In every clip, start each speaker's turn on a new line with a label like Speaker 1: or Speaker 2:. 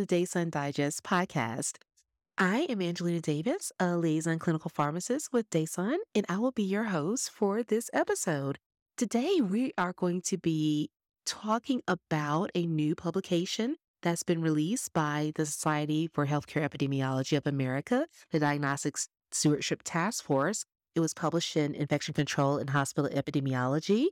Speaker 1: the DASON Digest podcast. I am Angelina Davis, a liaison clinical pharmacist with DASON, and I will be your host for this episode. Today, we are going to be talking about a new publication that's been released by the Society for Healthcare Epidemiology of America, the Diagnostics Stewardship Task Force. It was published in Infection Control and Hospital Epidemiology,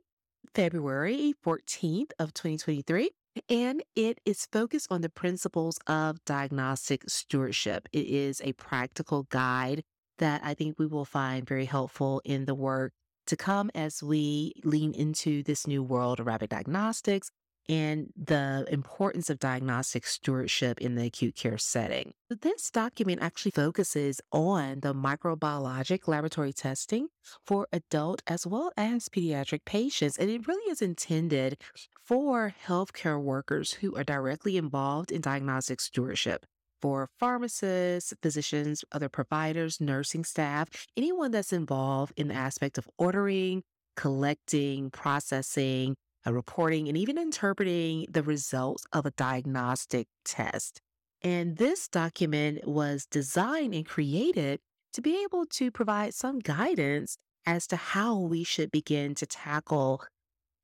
Speaker 1: February 14th of 2023 and it is focused on the principles of diagnostic stewardship. It is a practical guide that I think we will find very helpful in the work to come as we lean into this new world of rapid diagnostics and the importance of diagnostic stewardship in the acute care setting. This document actually focuses on the microbiologic laboratory testing for adult as well as pediatric patients, and it really is intended for healthcare workers who are directly involved in diagnostic stewardship. For pharmacists, physicians, other providers, nursing staff, anyone that's involved in the aspect of ordering, collecting, processing, reporting, and even interpreting the results of a diagnostic test. And this document was designed and created to be able to provide some guidance as to how we should begin to tackle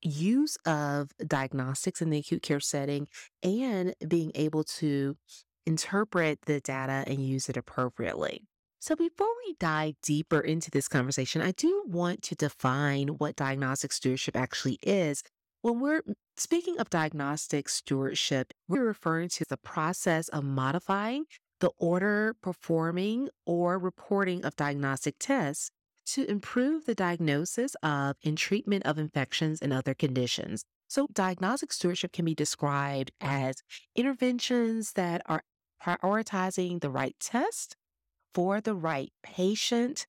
Speaker 1: use of diagnostics in the acute care setting and being able to interpret the data and use it appropriately. So, before we dive deeper into this conversation, I do want to define what diagnostic stewardship actually is when we're speaking of diagnostic stewardship, we're referring to the process of modifying the order, performing, or reporting of diagnostic tests to improve the diagnosis of and treatment of infections and other conditions. So, diagnostic stewardship can be described as interventions that are prioritizing the right test for the right patient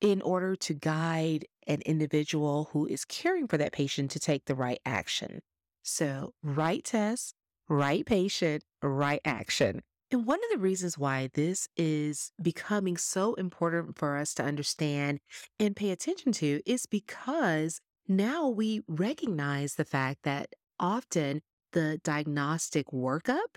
Speaker 1: in order to guide an individual who is caring for that patient to take the right action. So, right test, right patient, right action. And one of the reasons why this is becoming so important for us to understand and pay attention to is because now we recognize the fact that often the diagnostic workup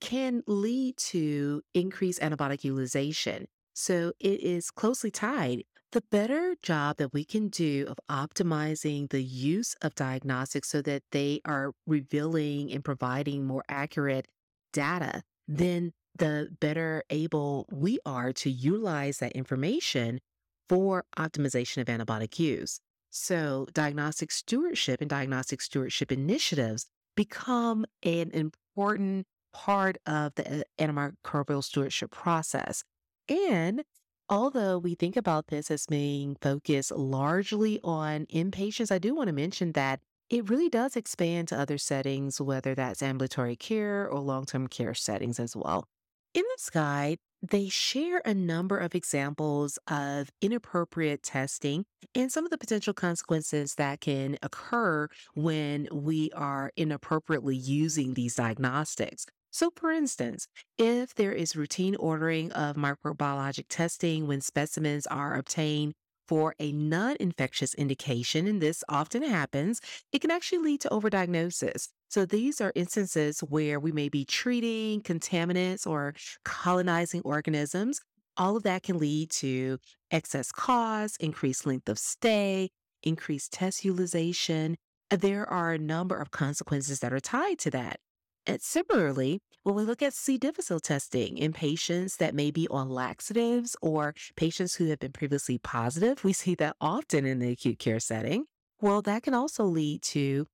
Speaker 1: can lead to increased antibiotic utilization. So it is closely tied the better job that we can do of optimizing the use of diagnostics so that they are revealing and providing more accurate data, then the better able we are to utilize that information for optimization of antibiotic use. So, diagnostic stewardship and diagnostic stewardship initiatives become an important part of the uh, antimicrobial stewardship process. And Although we think about this as being focused largely on inpatients, I do want to mention that it really does expand to other settings, whether that's ambulatory care or long term care settings as well. In this guide, they share a number of examples of inappropriate testing and some of the potential consequences that can occur when we are inappropriately using these diagnostics. So, for instance, if there is routine ordering of microbiologic testing when specimens are obtained for a non infectious indication, and this often happens, it can actually lead to overdiagnosis. So, these are instances where we may be treating contaminants or colonizing organisms. All of that can lead to excess costs, increased length of stay, increased test utilization. There are a number of consequences that are tied to that. And similarly, when we look at C. difficile testing in patients that may be on laxatives or patients who have been previously positive, we see that often in the acute care setting. Well, that can also lead to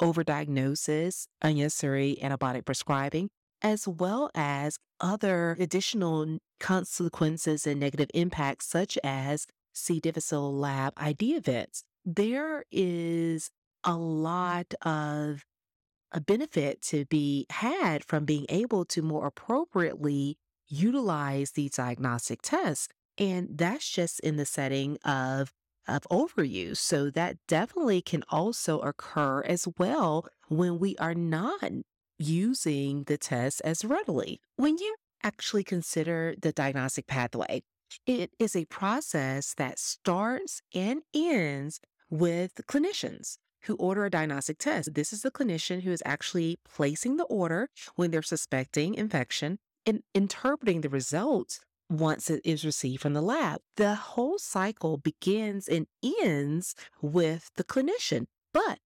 Speaker 1: overdiagnosis, unnecessary antibiotic prescribing, as well as other additional consequences and negative impacts, such as C. difficile lab ID events. There is a lot of a benefit to be had from being able to more appropriately utilize these diagnostic tests. And that's just in the setting of of overuse. So that definitely can also occur as well when we are not using the test as readily. When you actually consider the diagnostic pathway, it is a process that starts and ends with clinicians who order a diagnostic test. This is the clinician who is actually placing the order when they're suspecting infection and interpreting the results once it is received from the lab. The whole cycle begins and ends with the clinician, but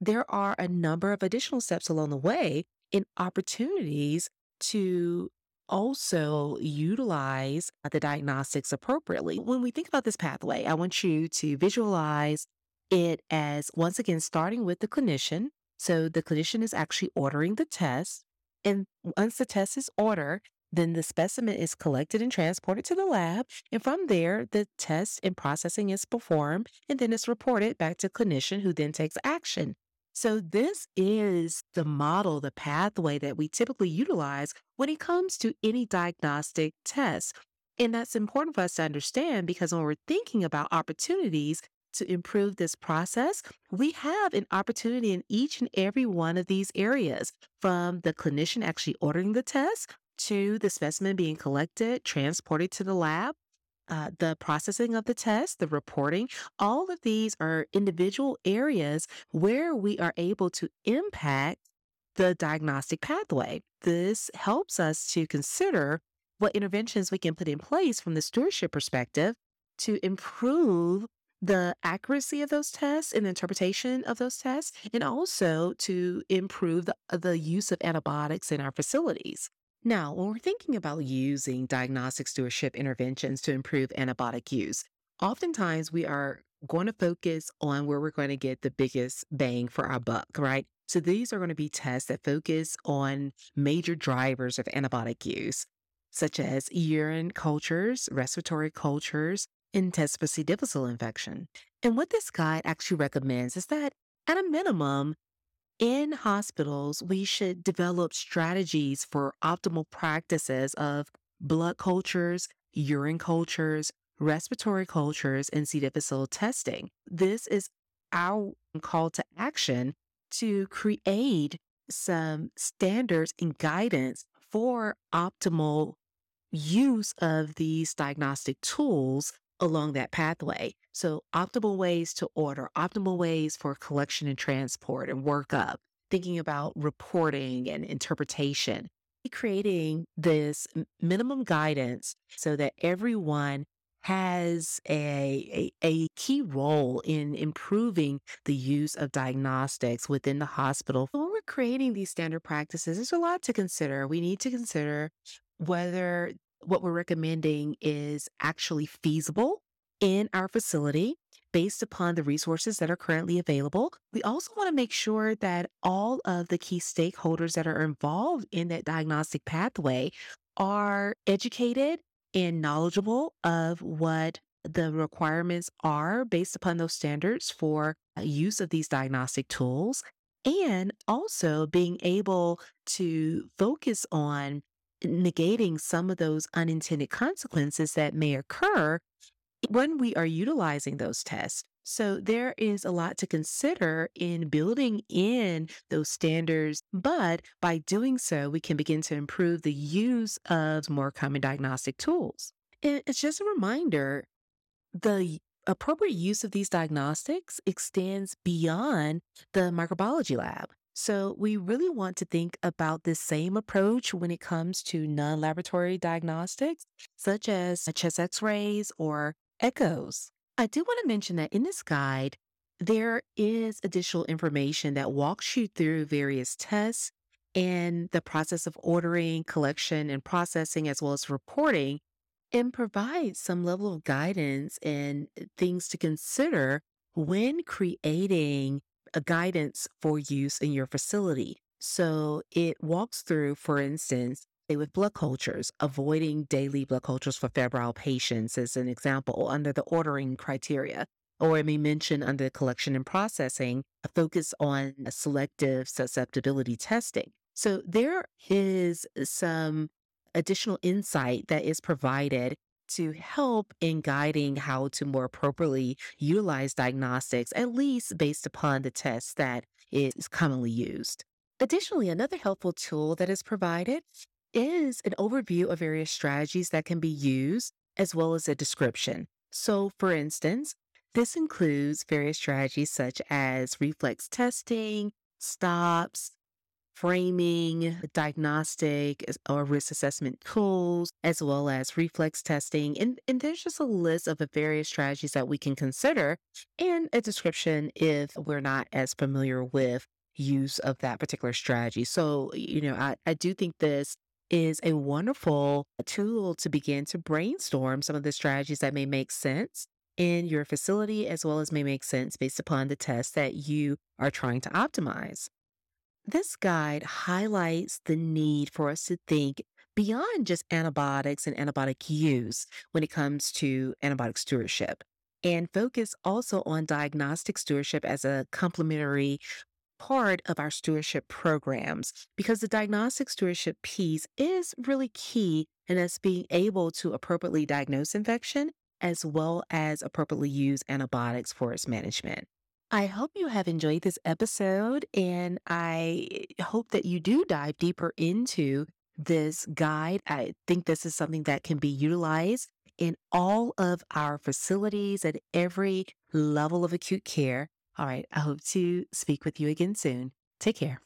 Speaker 1: there are a number of additional steps along the way and opportunities to also utilize the diagnostics appropriately. When we think about this pathway, I want you to visualize it as once again starting with the clinician. So the clinician is actually ordering the test. And once the test is ordered, then the specimen is collected and transported to the lab. And from there, the test and processing is performed. And then it's reported back to clinician who then takes action. So, this is the model, the pathway that we typically utilize when it comes to any diagnostic test. And that's important for us to understand because when we're thinking about opportunities to improve this process, we have an opportunity in each and every one of these areas from the clinician actually ordering the test to the specimen being collected, transported to the lab, uh, the processing of the test, the reporting, all of these are individual areas where we are able to impact the diagnostic pathway. This helps us to consider what interventions we can put in place from the stewardship perspective to improve the accuracy of those tests and interpretation of those tests, and also to improve the, uh, the use of antibiotics in our facilities. Now, when we're thinking about using diagnostic stewardship interventions to improve antibiotic use, oftentimes we are going to focus on where we're going to get the biggest bang for our buck, right? So these are going to be tests that focus on major drivers of antibiotic use, such as urine cultures, respiratory cultures, and tests C. difficile infection. And what this guide actually recommends is that at a minimum, in hospitals, we should develop strategies for optimal practices of blood cultures, urine cultures, respiratory cultures, and C. difficile testing. This is our call to action to create some standards and guidance for optimal use of these diagnostic tools along that pathway. So, optimal ways to order, optimal ways for collection and transport and workup, thinking about reporting and interpretation, creating this minimum guidance so that everyone has a, a, a, key role in improving the use of diagnostics within the hospital. When we're creating these standard practices, there's a lot to consider. We need to consider whether what we're recommending is actually feasible in our facility based upon the resources that are currently available. We also want to make sure that all of the key stakeholders that are involved in that diagnostic pathway are educated and knowledgeable of what the requirements are based upon those standards for uh, use of these diagnostic tools and also being able to focus on negating some of those unintended consequences that may occur when we are utilizing those tests. So there is a lot to consider in building in those standards, but by doing so, we can begin to improve the use of more common diagnostic tools. And it's just a reminder the appropriate use of these diagnostics extends beyond the microbiology lab. So, we really want to think about this same approach when it comes to non laboratory diagnostics, such as chest x rays or echoes. I do want to mention that in this guide, there is additional information that walks you through various tests and the process of ordering, collection, and processing, as well as reporting, and provides some level of guidance and things to consider when creating a guidance for use in your facility. So it walks through, for instance, with blood cultures, avoiding daily blood cultures for febrile patients as an example under the ordering criteria. Or it may mention under collection and processing a focus on a selective susceptibility testing. So there is some additional insight that is provided to help in guiding how to more appropriately utilize diagnostics, at least based upon the test that is commonly used. Additionally, another helpful tool that is provided is an overview of various strategies that can be used, as well as a description. So, for instance, This includes various strategies such as reflex testing, stops, framing, diagnostic or risk assessment tools, as well as reflex testing. And, and there's just a list of the various strategies that we can consider and a description if we're not as familiar with use of that particular strategy. So, you know, I, I do think this is a wonderful tool to begin to brainstorm some of the strategies that may make sense in your facility as well as may make sense based upon the test that you are trying to optimize. This guide highlights the need for us to think beyond just antibiotics and antibiotic use when it comes to antibiotic stewardship and focus also on diagnostic stewardship as a complementary part of our stewardship programs because the diagnostic stewardship piece is really key in us being able to appropriately diagnose infection as well as appropriately use antibiotics for its management. I hope you have enjoyed this episode and I hope that you do dive deeper into this guide. I think this is something that can be utilized in all of our facilities at every level of acute care. All right. I hope to speak with you again soon. Take care.